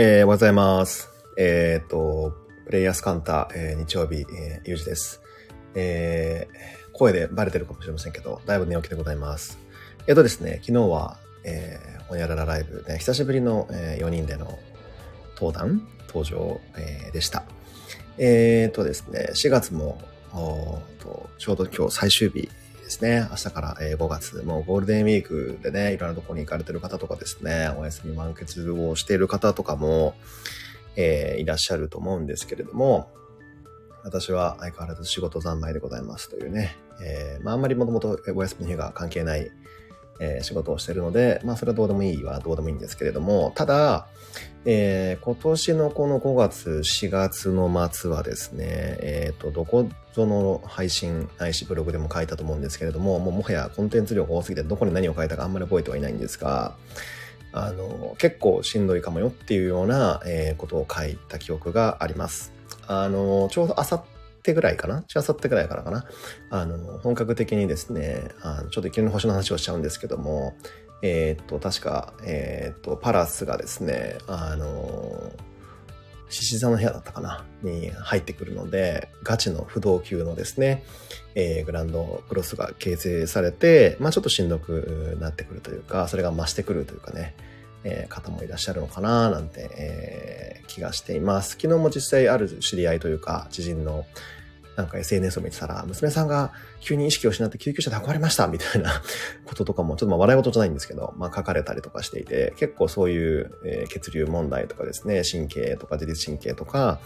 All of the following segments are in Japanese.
えー、おはようございます。えっ、と、プレイヤースカンター、えー日曜日、えー、ゆうじです。えー声でバレてるかもしれませんけど、だいぶ寝起きでございます。えっ、とですね、昨日は、えー、ほにゃららライブで、久しぶりの、え4人での登壇、登場、えーでした。えっ、とですね、4月も、おとちょうど今日最終日ですね。明日から、えー5月、もうゴールデンウィークでね、いろんなところに行かれてる方とかですね、お休み満喫をしている方とかも、えーいらっしゃると思うんですけれども、私は相変わらず仕事三昧でございますというね、えーまああんまりもともとお休みの日が関係ない、えー仕事をしているので、まあそれはどうでもいいはどうでもいいんですけれども、ただ、えー今年のこの5月、4月の末はですね、えっ、と、どこぞの配信、ないしブログでも書いたと思うんですけれども、もうもはやコンテンツ量が多すぎてどこに何を書いたかあんまり覚えてはいないんですが、あの、結構しんどいかもよっていうような、えーことを書いた記憶があります。あの、ちょうどあさってぐらいかな？あさってぐらいからかな？あの、本格的にですね、あのちょっといきなりの星の話をしちゃうんですけども、えーっと、確か、えーっと、パラスがですね、あの、獅子座の部屋だったかなに入ってくるので、ガチの不動級のですね、えーグランドクロスが形成されて、まあちょっとしんどくなってくるというか、それが増してくるというかね、えー方もいらっしゃるのかななんて、えー気がしています。昨日も実際ある知り合いというか、知人のなんか SNS を見てたら、娘さんが急に意識を失って救急車で運ばれましたみたいな こととかも、ちょっとまあ笑い事じゃないんですけど、まあ書かれたりとかしていて、結構そういう、え血流問題とかですね、神経とか自律神経とか、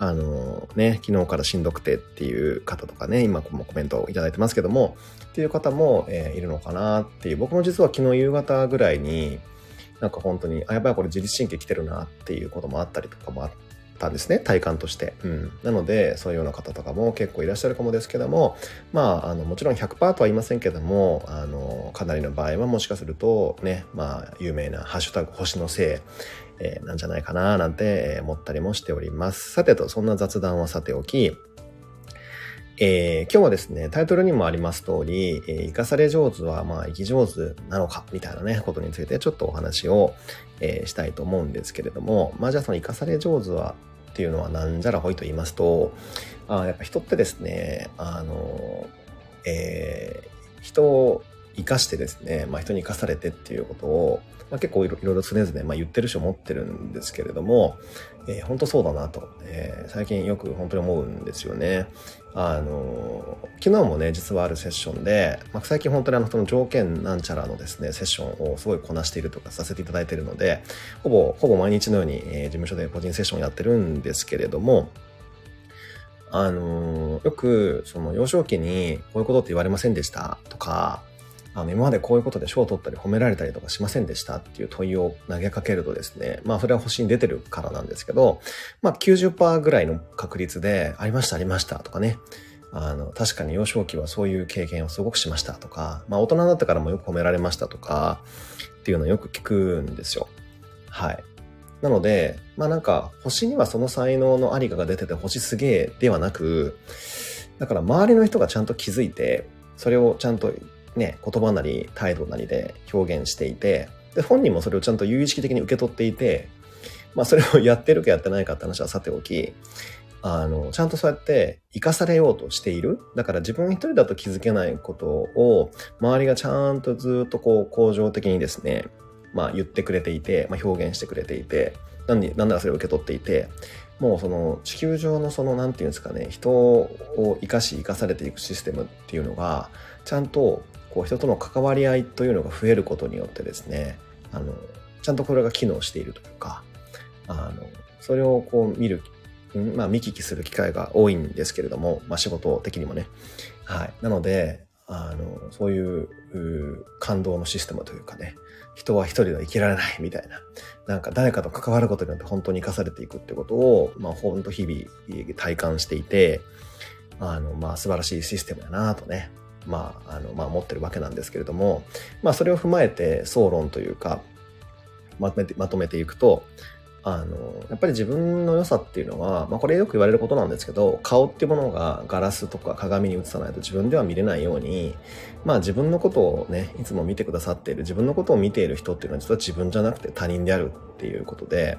あのね、昨日からしんどくてっていう方とかね、今もコメントをいただいてますけども、っていう方も、えいるのかなっていう、僕も実は昨日夕方ぐらいに、なんか本当に、あ、やばいこれ自律神経来てるなっていうこともあったりとかもあったんですね、体感として。うん。なので、そういうような方とかも結構いらっしゃるかもですけども、まあ、あの、もちろん100%とは言いませんけども、あの、かなりの場合はもしかすると、ね、まあ、有名なハッシュタグ星のせい、えーなんじゃないかななんて思ったりもしております。さてと、そんな雑談はさておき、えー今日はですね、タイトルにもあります通り、えー生かされ上手は、まあ、生き上手なのか、みたいなね、ことについてちょっとお話を、えーしたいと思うんですけれども、まあ、じゃあその生かされ上手は、っていうのはなんじゃらほいと言いますと、あやっぱ人ってですね、あの、えー人を生かしてですね、まあ、人に生かされてっていうことを、まあ、結構いろいろ常々、まあ、言ってるし思ってるんですけれども、えー本当そうだなと、えー最近よく本当に思うんですよね。あの、昨日もね、実はあるセッションで、まあ、最近本当にあの、その条件なんちゃらのですね、セッションをすごいこなしているとかさせていただいているので、ほぼ、ほぼ毎日のように、えー事務所で個人セッションやってるんですけれども、あのよく、その幼少期にこういうことって言われませんでしたとか、あの、今までこういうことで賞を取ったり褒められたりとかしませんでしたっていう問いを投げかけるとですね、まあそれは星に出てるからなんですけど、まあ90%ぐらいの確率で、ありましたありましたとかね、あの、確かに幼少期はそういう経験をすごくしましたとか、まあ大人になってからもよく褒められましたとか、っていうのをよく聞くんですよ。はい。なので、まあなんか、星にはその才能のありかが出てて星すげえではなく、だから周りの人がちゃんと気づいて、それをちゃんとね、言葉なり態度なりで表現していて、で、本人もそれをちゃんと有意識的に受け取っていて、まあそれをやってるかやってないかって話はさておき、あの、ちゃんとそうやって生かされようとしている。だから自分一人だと気づけないことを、周りがちゃんとずっとこう、向上的にですね、まあ言ってくれていて、まあ表現してくれていて、なんで、なんならそれを受け取っていて、もうその地球上のその、なんていうんですかね、人を生かし生かされていくシステムっていうのが、ちゃんとこう人との関わり合いというのが増えることによってですね、あの、ちゃんとこれが機能しているというか、あの、それをこう見る、まあ見聞きする機会が多いんですけれども、まあ仕事的にもね。はい。なので、あの、そういう感動のシステムというかね、人は一人では生きられないみたいな、なんか誰かと関わることによって本当に生かされていくってことを、まあ本当日々体感していて、あの、まあ素晴らしいシステムだなとね、まあ、あの、まあ思ってるわけなんですけれども、まあそれを踏まえて総論というか、まとめて、まとめていくと、あの、やっぱり自分の良さっていうのは、まあこれよく言われることなんですけど、顔っていうものがガラスとか鏡に映さないと自分では見れないように、まあ自分のことをね、いつも見てくださっている、自分のことを見ている人っていうのは実は自分じゃなくて他人であるっていうことで、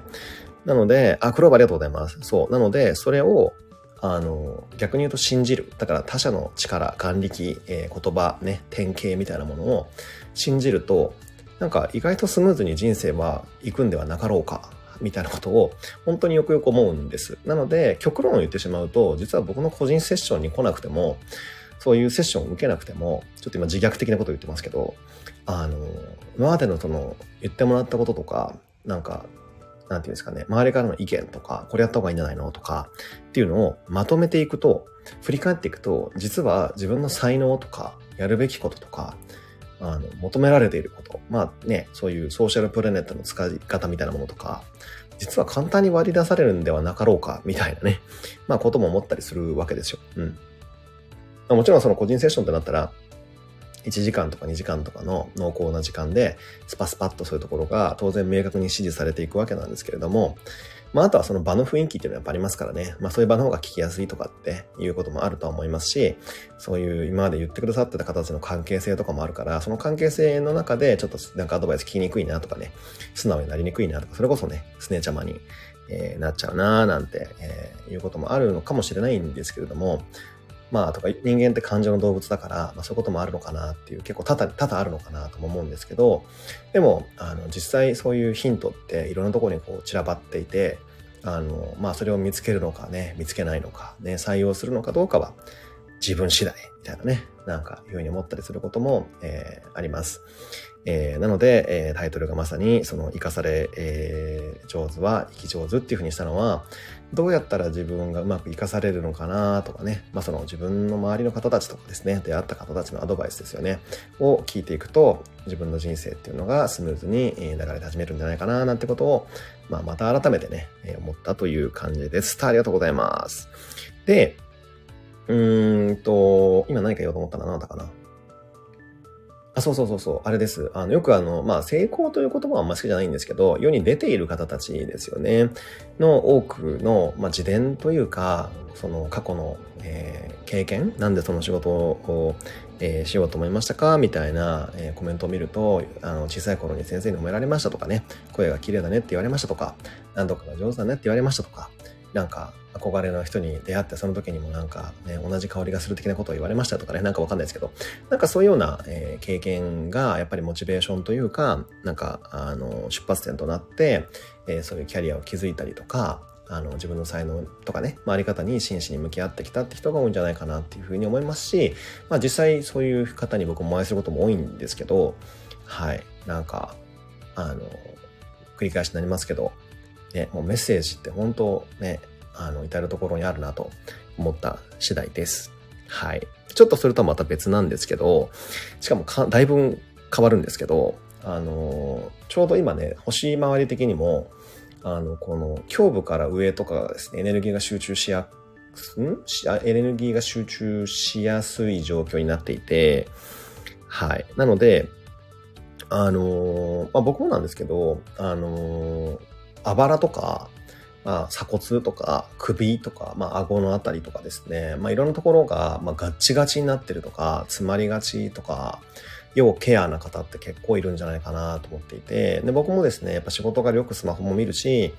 なので、あ、クローバーありがとうございます。そう。なので、それを、あの、逆に言うと信じる。だから他者の力、眼力、えー、言葉、ね、典型みたいなものを信じると、なんか意外とスムーズに人生は行くんではなかろうか、みたいなことを本当によくよく思うんです。なので、極論を言ってしまうと、実は僕の個人セッションに来なくても、そういうセッションを受けなくても、ちょっと今自虐的なこと言ってますけど、あの、今までのその、言ってもらったこととか、なんか、なんていうんですかね、周りからの意見とか、これやった方がいいんじゃないのとか、っていうのをまとめていくと、振り返っていくと、実は自分の才能とか、やるべきこととか、あの、求められていること。まあね、そういうソーシャルプラネットの使い方みたいなものとか、実は簡単に割り出されるんではなかろうか、みたいなね、まあことも思ったりするわけですよ。うん。もちろんその個人セッションってなったら、1時間とか2時間とかの濃厚な時間で、スパスパッとそういうところが当然明確に指示されていくわけなんですけれども、まあ、あとはその場の雰囲気っていうのはやっぱありますからね。まあ、そういう場の方が聞きやすいとかっていうこともあると思いますし、そういう今まで言ってくださってた方たちの関係性とかもあるから、その関係性の中でちょっとなんかアドバイス聞きにくいなとかね、素直になりにくいなとか、それこそね、スネちゃまに、えー、なっちゃうなーなんて、えー、いうこともあるのかもしれないんですけれども、まあ、とか人間って感情の動物だから、まあ、そういうこともあるのかなっていう、結構多々、あるのかなとも思うんですけど、でも、あの、実際そういうヒントっていろんなところにこう散らばっていて、あの、まあ、それを見つけるのかね、見つけないのか、ね、採用するのかどうかは自分次第みたいなね、なんかいうふうに思ったりすることも、えー、あります。えー、なので、えー、タイトルがまさに、その、生かされ、えー、上手は生き上手っていうふうにしたのは、どうやったら自分がうまく生かされるのかなとかね、まあその自分の周りの方たちとかですね、出会った方たちのアドバイスですよね、を聞いていくと、自分の人生っていうのがスムーズに流れ始めるんじゃないかななんてことを、まあまた改めてね、思ったという感じです。ありがとうございます。で、うーんと、今何か言おうと思ったら何だったかなあ、そうそうそうそう、あれです。あの、よくあの、まあ、成功という言葉はあんま好きじゃないんですけど、世に出ている方たちですよね。の多くの、まあ、自伝というか、その過去の、えー、経験なんでその仕事を、えー、しようと思いましたか？みたいな、えー、コメントを見ると、あの、小さい頃に先生に褒められましたとかね、声が綺麗だねって言われましたとか、何とかが上手だねって言われましたとか、なんか、憧れの人に出会ってその時にもなんかね、同じ香りがする的なことを言われましたとかね、なんかわかんないですけど、なんかそういうような、えー、経験がやっぱりモチベーションというか、なんか、あの、出発点となって、えー、そういうキャリアを築いたりとか、あの、自分の才能とかね、回り方に真摯に向き合ってきたって人が多いんじゃないかなっていうふうに思いますし、まあ実際そういう方に僕もお会いすることも多いんですけど、はい、なんか、あの、繰り返しになりますけど、ね、もうメッセージって本当ね、あの、至るところにあるなと思った次第です。はい。ちょっとそれとはまた別なんですけど、しかもか、だいぶ変わるんですけど、あの、ちょうど今ね、星回り的にも、あの、この、胸部から上とかですね、エネルギーが集中しやす、ん？エネルギーが集中しやすい状況になっていて、はい。なので、あのまあ、僕もなんですけど、あのあばらとか、まあ、鎖骨とか首とか、まあ、顎のあたりとかですね、まあ、いろんなところが、まあ、ガッチガチになってるとか、詰まりがちとか、要ケアな方って結構いるんじゃないかなと思っていて、で、僕もですね、やっぱ仕事がよくスマホも見るし、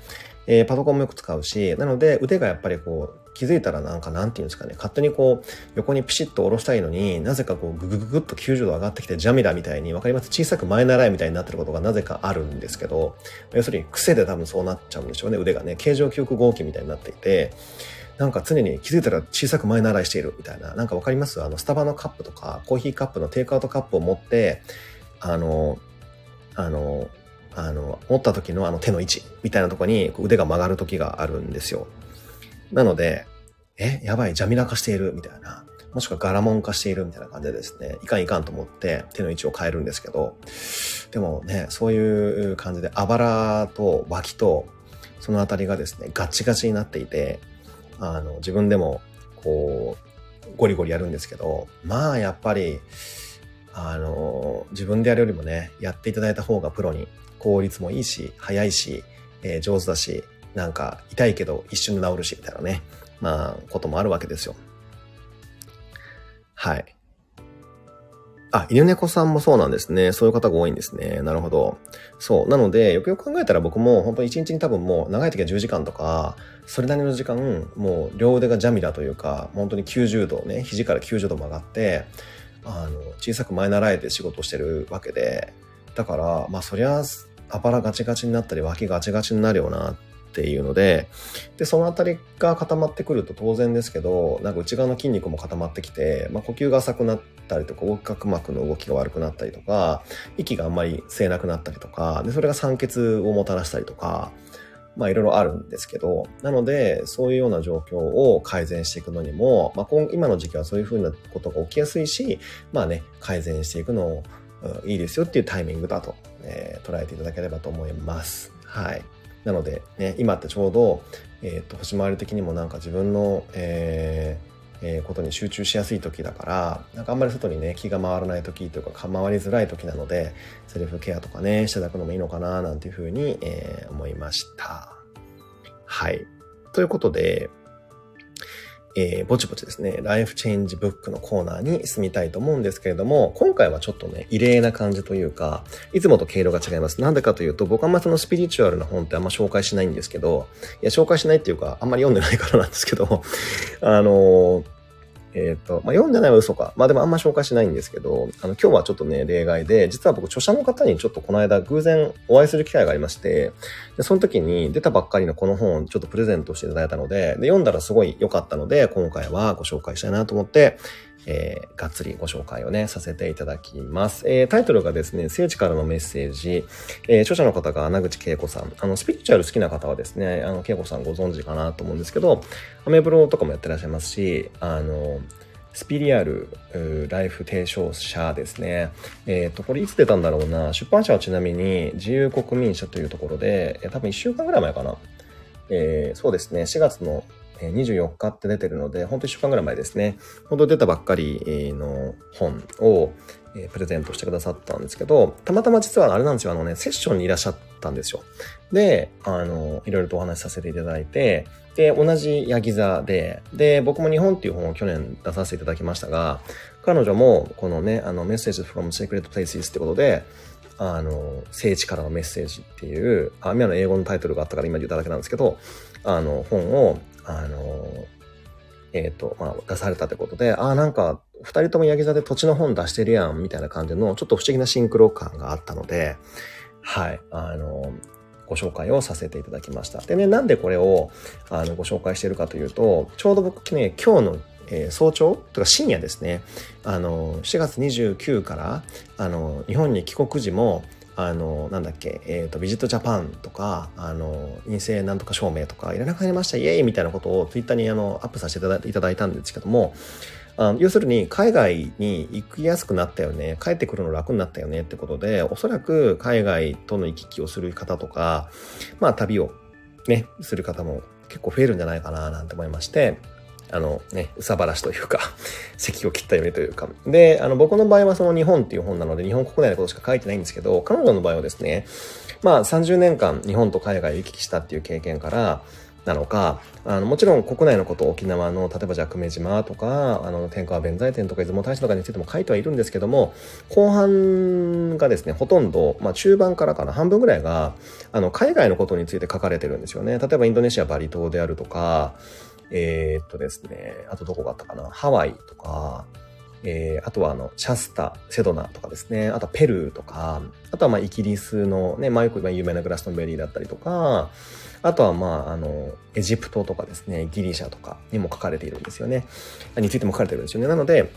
えー、パソコンもよく使うし、なので腕がやっぱりこう、気づいたらなんかなんていうんですかね、勝手にこう、横にピシッと下ろしたいのになぜかこう、ググググッと90度上がってきてジャミラみたいに、わかります？小さく前習いみたいになってることがなぜかあるんですけど、要するに癖で多分そうなっちゃうんでしょうね、腕がね、形状記憶合気みたいになっていて、なんか常に気づいたら小さく前習いしているみたいな、なんかわかります？あの、スタバのカップとか、コーヒーカップのテイクアウトカップを持って、あの、あの、あの、持った時のあの手の位置みたいなとこに腕が曲がる時があるんですよ。なので、え、やばい、ジャミラ化しているみたいな。もしくはガラモン化しているみたいな感じでですね、いかんいかんと思って手の位置を変えるんですけど、でもね、そういう感じであばらと脇とそのあたりがですね、ガチガチになっていて、あの、自分でもこう、ゴリゴリやるんですけど、まあやっぱり、あの、自分でやるよりもね、やっていただいた方がプロに効率もいいし、早いし、えー、上手だし、なんか痛いけど一瞬で治るし、みたいなね。まあ、こともあるわけですよ。はい。あ、犬猫さんもそうなんですね。そういう方が多いんですね。なるほど。そう。なので、よくよく考えたら僕も本当に1日に多分もう長い時は10時間とか、それなりの時間、もう両腕がジャミラというか、本当に90度ね、肘から90度曲がって、あの、小さく前習えて仕事をしてるわけで、だから、まあそりゃ、あばらガチガチになったり、脇ガチガチになるよなっていうので、で、そのあたりが固まってくると当然ですけど、なんか内側の筋肉も固まってきて、まあ呼吸が浅くなったりとか、横隔膜の動きが悪くなったりとか、息があんまり吸えなくなったりとか、で、それが酸欠をもたらしたりとか、まあいろいろあるんですけど、なので、そういうような状況を改善していくのにも、まあ今今の時期はそういうふうなことが起きやすいし、まあね、改善していくのをいいですよっていうタイミングだと、えー、捉えていただければと思います。はい。なので、ね、今ってちょうど、えっ、と、星回り的にもなんか自分の、えーえー、ことに集中しやすい時だから、なんかあんまり外にね、気が回らない時というか、回りづらい時なので、セルフケアとかね、していただくのもいいのかな、なんていうふうに、えー、思いました。はい。ということで、えー、ぼちぼちですね、ライフチェンジブックのコーナーに進みたいと思うんですけれども、今回はちょっとね、異例な感じというか、いつもと経路が違います。なんでかというと、僕はあんまそのスピリチュアルな本ってあんま紹介しないんですけど、いや、紹介しないっていうか、あんまり読んでないからなんですけど、あのーえっ、ー、と、まあ、読んでないは嘘か。まあ、でもあんま紹介しないんですけど、あの、今日はちょっとね、例外で、実は僕、著者の方にちょっとこの間偶然お会いする機会がありまして、で、その時に出たばっかりのこの本をちょっとプレゼントしていただいたので、で、読んだらすごい良かったので、今回はご紹介したいなと思って、えー、がっつりご紹介をね、させていただきます。えー、タイトルがですね、聖地からのメッセージ、えー、著者の方が穴口恵子さん。あの、スピリチュアル好きな方はですね、あの、恵子さんご存知かなと思うんですけど、アメブロとかもやってらっしゃいますし、あの、スピリアルライフ提唱者ですね。えっ、ー、と、これいつ出たんだろうな。出版社はちなみに自由国民社というところで、多分1週間ぐらい前かな。えー、そうですね。4月の24日って出てるので、ほんと1週間ぐらい前ですね。ほんと出たばっかりの本をプレゼントしてくださったんですけど、たまたま実はあれなんですよ。あのね、セッションにいらっしゃったんですよ。で、あの、いろいろとお話しさせていただいて、で、同じヤギ座で、で、僕も日本っていう本を去年出させていただきましたが、彼女もこのね、あの、メッセージ from Sacred Places ってことで、あの、聖地からのメッセージっていう、あ、今の英語のタイトルがあったから今言っただけなんですけど、あの、本を、あの、えっ、ー、と、まあ、出されたってことで、ああ、なんか、二人ともヤギ座で土地の本出してるやん、みたいな感じの、ちょっと不思議なシンクロ感があったので、はい、あの、ご紹介をさせていただきました。でね、なんでこれをあのご紹介しているかというと、ちょうど僕ね、今日のえー、早朝とか深夜ですね、あの、7月29から、あの、日本に帰国時も、あの、なんだっけ、えっ、ー、と、ビジットジャパンとか、あの、陰性なんとか証明とか、いらなくなりました、イエーイみたいなことをツイッターにあの、アップさせていただいたんですけども、あの要するに海外に行きやすくなったよね帰ってくるの楽になったよねってことでおそらく海外との行き来をする方とかまあ旅をねする方も結構増えるんじゃないかななんて思いましてあのね、うさばらしというか、席を切ったよねというか。で、あの、僕の場合はその日本っていう本なので、日本国内のことしか書いてないんですけど、彼女の場合はですね、まあ30年間日本と海外を行き来したっていう経験から、なのか、あのもちろん国内のこと、沖縄の、例えばじゃあ久米島とか、あの、天川弁財天とか出雲大社とかについても書いてはいるんですけども、後半がですね、ほとんど、まあ中盤からかな、半分ぐらいが、あの、海外のことについて書かれてるんですよね。例えばインドネシア、バリ島であるとか、えー、っとですね、あとどこがあったかな、ハワイとか、えー、あとはあの、シャスタ、セドナとかですね、あとはペルーとか、あとはまあイギリスのね、まあよく有名なグラストンベリーだったりとか、あとは、まあ、あの、エジプトとかですね、ギリシャとかにも書かれているんですよね。についても書かれてるんですよね。なので、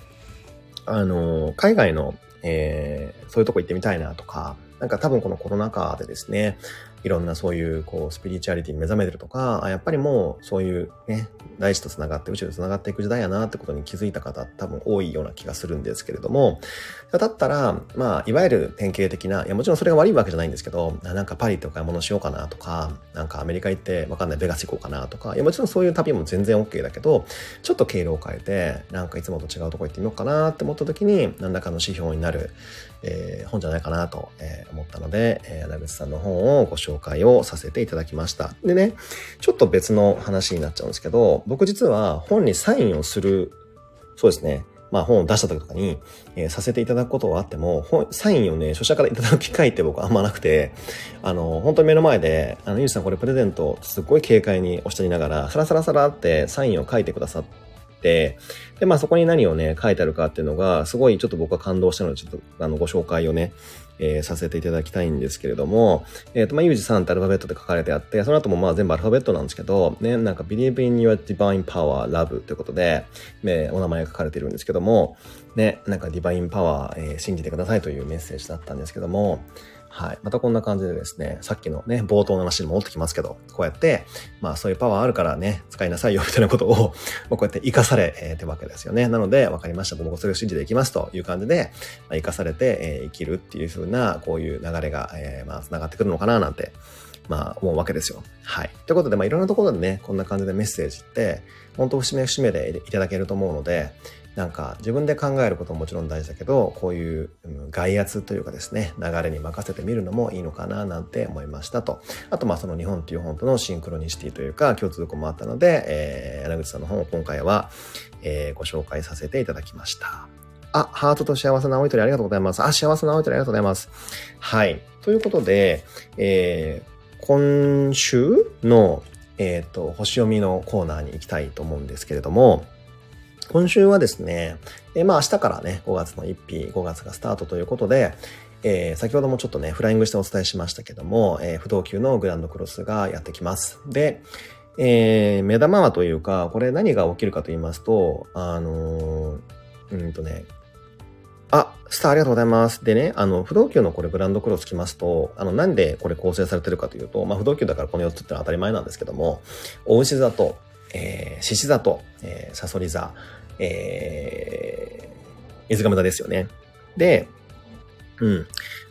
あの、海外の、えー、そういうとこ行ってみたいなとか、なんか多分このコロナ禍でですね、いろんなそういうこうスピリチュアリティに目覚めてるとか、やっぱりもうそういうね、大地と繋がって宇宙と繋がっていく時代やなってことに気づいた方多分多いような気がするんですけれども、だったら、まあ、いわゆる典型的な、いやもちろんそれが悪いわけじゃないんですけど、なんかパリと買い物しようかなとか、なんかアメリカ行ってわかんないベガス行こうかなとか、いやもちろんそういう旅も全然 OK だけど、ちょっと経路を変えて、なんかいつもと違うとこ行ってみようかなって思った時に、何らかの指標になる、えー、本じゃないかなと、えー、思ったので、えー、穴口さんの本をご紹介紹介をさせていただきました。でね、ちょっと別の話になっちゃうんですけど、僕実は本にサインをする、そうですね、まあ本を出した時とかに、えー、させていただくことはあっても、本、サインをね、著者からいただく機会って僕あんまなくて、あの、本当に目の前で、あの、ゆうさんこれプレゼントすっごい軽快におっしゃりながら、サラサラサラってサインを書いてくださって、で、まあそこに何をね、書いてあるかっていうのが、すごいちょっと僕は感動したので、ちょっとあの、ご紹介をね、えー、させていただきたいんですけれども、えっ、ー、と、まあ、ゆうじさんってアルファベットで書かれてあって、その後もまあ全部アルファベットなんですけど、ね、なんか Believe in your divine power, love ということで、ね、お名前が書かれているんですけども、ね、なんかディバインパワー、えー、信じてくださいというメッセージだったんですけども、はい。またこんな感じでですね、さっきのね、冒頭の話に戻ってきますけど、こうやって、まあそういうパワーあるからね、使いなさいよみたいなことを、こうやって活かされ、えー、ってわけですよね。なので、わかりました。僕もそれを信じていきますという感じで、まあ、生かされて、え、生きるっていう風な、こういう流れが、えー、まあ繋がってくるのかななんて、まあ思うわけですよ。はい。ということで、まあいろんなところでね、こんな感じでメッセージって、本当節目節目でいただけると思うので、なんか自分で考えることももちろん大事だけど、こういう外圧というかですね、流れに任せてみるのもいいのかななんて思いましたと。あとまあその日本っていう本とのシンクロニシティというか共通項もあったので、えー、柳口さんの本を今回は、えー、ご紹介させていただきました。あ、ハートと幸せな青い鳥ありがとうございます。あ、幸せな青い鳥ありがとうございます。はい。ということで、えー、今週の、えっ、ー、と、星読みのコーナーに行きたいと思うんですけれども、今週はですね、えー、まあ明日からね、5月の1日、5月がスタートということで、えー、先ほどもちょっとね、フライングしてお伝えしましたけども、えー、不動級のグランドクロスがやってきます。で、えー、目玉はというか、これ何が起きるかと言いますと、あのー、うんとね、あ、スターありがとうございます。でね、あの、不動級のこれグランドクロス来ますと、あの、なんでこれ構成されてるかというと、まあ、不動級だからこの4つってのは当たり前なんですけども、大牛座と、えー、獅子座と、えー、サソリ座、えー、水亀座ですよね。で、うん。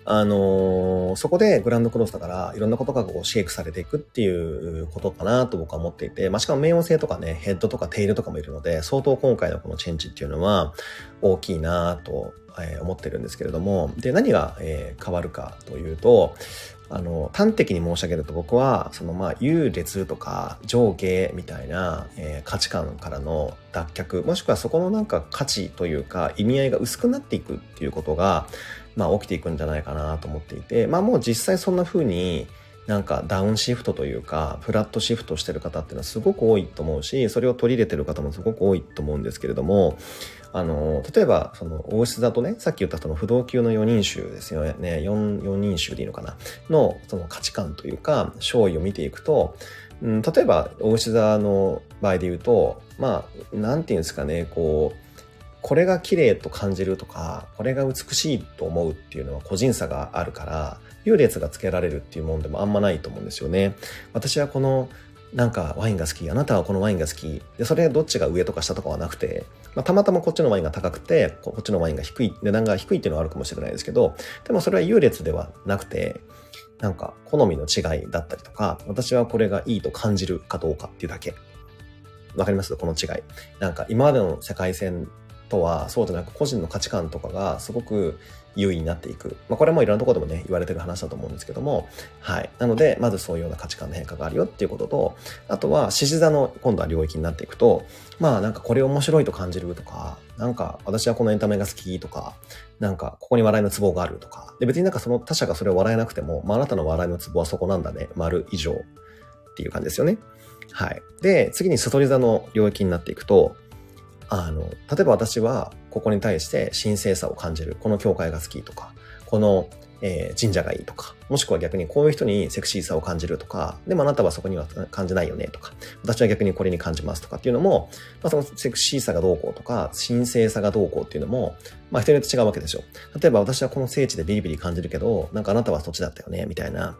あのー、そこでグランドクロスだから、いろんなことがこうシェイクされていくっていうことかなと僕は思っていて、まあ、しかも冥王星とかね、ヘッドとかテイルとかもいるので、相当今回のこのチェンジっていうのは大きいなと思ってるんですけれども、で、何が変わるかというと、あの、端的に申し上げると僕は、そのまあ、優劣とか上下みたいな、えー、価値観からの脱却、もしくはそこのなんか価値というか意味合いが薄くなっていくっていうことが、まあ、起きていくんじゃないかなと思っていて、まあ、もう実際そんな風に、なんかダウンシフトというか、フラットシフトしてる方っていうのはすごく多いと思うし、それを取り入れてる方もすごく多いと思うんですけれども、あの、例えば、その、王室だとね、さっき言ったその不動級の4人衆ですよね、4、4人衆でいいのかな、の、その価値観というか、勝利を見ていくと、うん、例えば、王室座の場合で言うと、まあ、なんていうんですかね、こう、これが綺麗と感じるとか、これが美しいと思うっていうのは個人差があるから、優劣がつけられるっていうもんでもあんまないと思うんですよね。私はこのなんかワインが好き、あなたはこのワインが好き。で、それどっちが上とか下とかはなくて、まあ、たまたまこっちのワインが高くて、こっちのワインが低い、値段が低いっていうのはあるかもしれないですけど、でもそれは優劣ではなくて、なんか好みの違いだったりとか、私はこれがいいと感じるかどうかっていうだけ。わかります？この違い。なんか今までの世界線とはそうじゃなく個人の価値観とかがすごく優位になっていく。まあ、これもいろんなところでもね、言われてる話だと思うんですけども、はい。なので、まずそういうような価値観の変化があるよっていうことと、あとは、獅子座の今度は領域になっていくと、まあなんかこれ面白いと感じるとか、なんか私はこのエンタメが好きとか、なんかここに笑いのツボがあるとか、で別になんかその他者がそれを笑えなくても、まああなたの笑いのツボはそこなんだね、丸以上っていう感じですよね。はい。で、次に悟り座の領域になっていくと、あの、例えば私はここに対して神聖さを感じる。この教会が好きとか、この、えー、神社がいいとか、もしくは逆にこういう人にセクシーさを感じるとか、でもあなたはそこには感じないよねとか、私は逆にこれに感じますとかっていうのも、まあ、そのセクシーさがどうこうとか、神聖さがどうこうっていうのも、まあ人によって違うわけでしょ。例えば私はこの聖地でビリビリ感じるけど、なんかあなたはそっちだったよね、みたいな。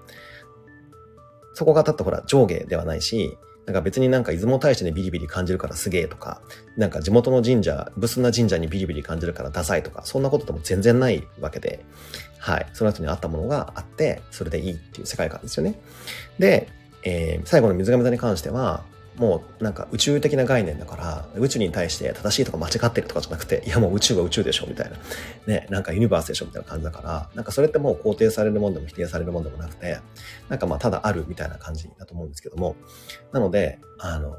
そこがたったほら上下ではないし、なんか別になんか出雲大社にビリビリ感じるからすげえとか、なんか地元の神社、ブスな神社にビリビリ感じるからダサいとか、そんなことでも全然ないわけで、はい。その人に合ったものがあって、それでいいっていう世界観ですよね。で、えー、最後の水亀座に関しては、もうなんか宇宙的な概念だから、宇宙に対して正しいとか間違ってるとかじゃなくて、いやもう宇宙は宇宙でしょみたいな。ね、なんかユニバースでしょみたいな感じだから、なんかそれってもう肯定されるもんでも否定されるもんでもなくて、なんかまあただあるみたいな感じだと思うんですけども。なので、あの、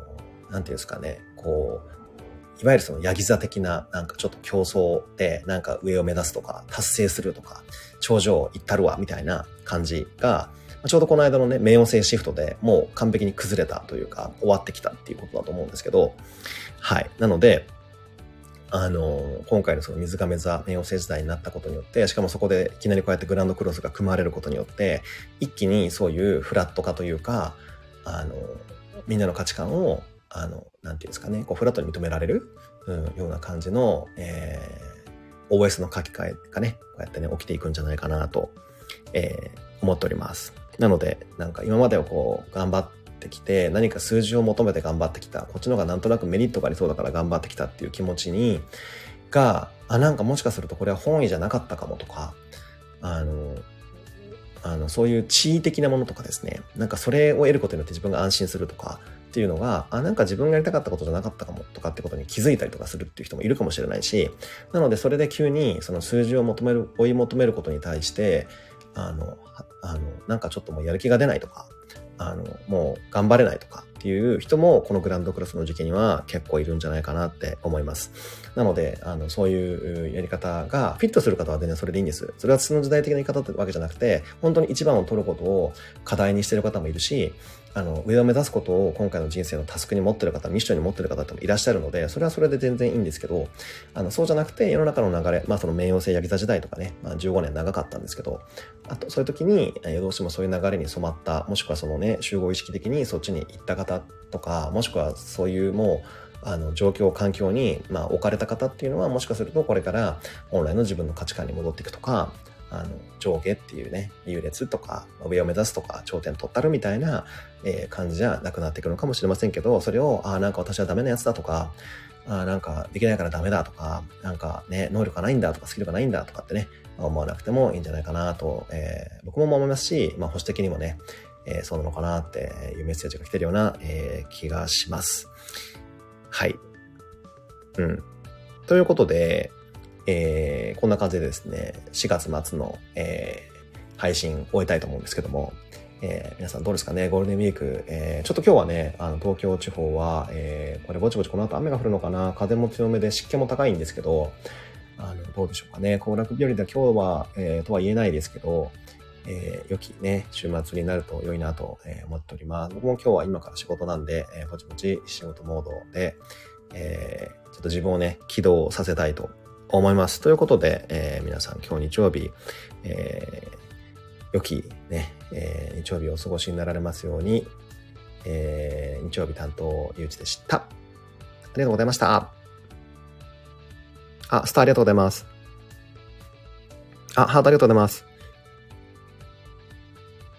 なんていうんですかね、こう、いわゆるそのヤギ座的な、なんかちょっと競争で、なんか上を目指すとか、達成するとか、頂上行ったるわ、みたいな感じが、ちょうどこの間のね、冥王星シフトでもう完璧に崩れたというか、終わってきたっていうことだと思うんですけど、はい。なので、あの、今回のその水亀座冥王星時代になったことによって、しかもそこでいきなりこうやってグランドクロスが組まれることによって、一気にそういうフラット化というか、あの、みんなの価値観を、あの、なんていうんですかね、こうフラットに認められる、うん、ような感じの、えー、OS の書き換えがね、こうやってね、起きていくんじゃないかなと、えー、思っております。なので、なんか今までをこう、頑張っってきて、何か数字を求めて頑張ってきた、こっちの方がなんとなくメリットがありそうだから頑張ってきたっていう気持ちに、が、あ、なんかもしかするとこれは本意じゃなかったかもとか、あの、あの、そういう地位的なものとかですね、なんかそれを得ることによって自分が安心するとかっていうのが、あ、なんか自分がやりたかったことじゃなかったかもとかってことに気づいたりとかするっていう人もいるかもしれないし、なのでそれで急にその数字を求める、追い求めることに対して、あの、あの、なんかちょっともうやる気が出ないとか、あの、もう頑張れないとかっていう人もこのグランドクラスの時期には結構いるんじゃないかなって思います。なので、あの、そういうやり方がフィットする方は全然それでいいんです。それはその時代的な言い方ってわけじゃなくて、本当に一番を取ることを課題にしてる方もいるし、あの、上を目指すことを今回の人生のタスクに持ってる方、ミッションに持ってる方ってもいらっしゃるので、それはそれで全然いいんですけど、あの、そうじゃなくて世の中の流れ、まあその冥王星ヤギ座時代とかね、まあ15年長かったんですけど、あとそういう時に、どうしてもそういう流れに染まった、もしくはそのね、集合意識的にそっちに行った方とか、もしくはそういうもう、あの、状況、環境に、まあ、置かれた方っていうのは、もしかするとこれから本来の自分の価値観に戻っていくとか、あの、上下っていうね、優劣とか、上を目指すとか、頂点取ったるみたいな、えー、感じじゃなくなっていくのかもしれませんけど、それを、ああ、なんか私はダメなやつだとか、ああ、なんかできないからダメだとか、なんかね、能力がないんだとか、スキルがないんだとかってね、思わなくてもいいんじゃないかなと、えー、僕も思いますし、まあ、保守的にもね、えー、そうなのかなっていうメッセージが来てるような、えー、気がします。はい。うん。ということで、えー、こんな感じでですね、4月末の、えー、配信終えたいと思うんですけども、えー、皆さんどうですかねゴールデンウィーク、えー、ちょっと今日はね、あの、東京地方は、えー、これぼちぼちこの後雨が降るのかな風も強めで湿気も高いんですけど、あの、どうでしょうかね。行楽日和では今日は、えー、とは言えないですけど、えー、良きね、週末になると良いなと、思っております。僕も今日は今から仕事なんで、えー、ぼちぼち仕事モードで、えー、ちょっと自分をね、起動させたいと思います。ということで、えー、皆さん今日日曜日、えー、良きね、えー、日曜日をお過ごしになられますように、えー、日曜日担当ゆうちでした。ありがとうございました。あ、スターありがとうございます。あ、ハートありがとうございます。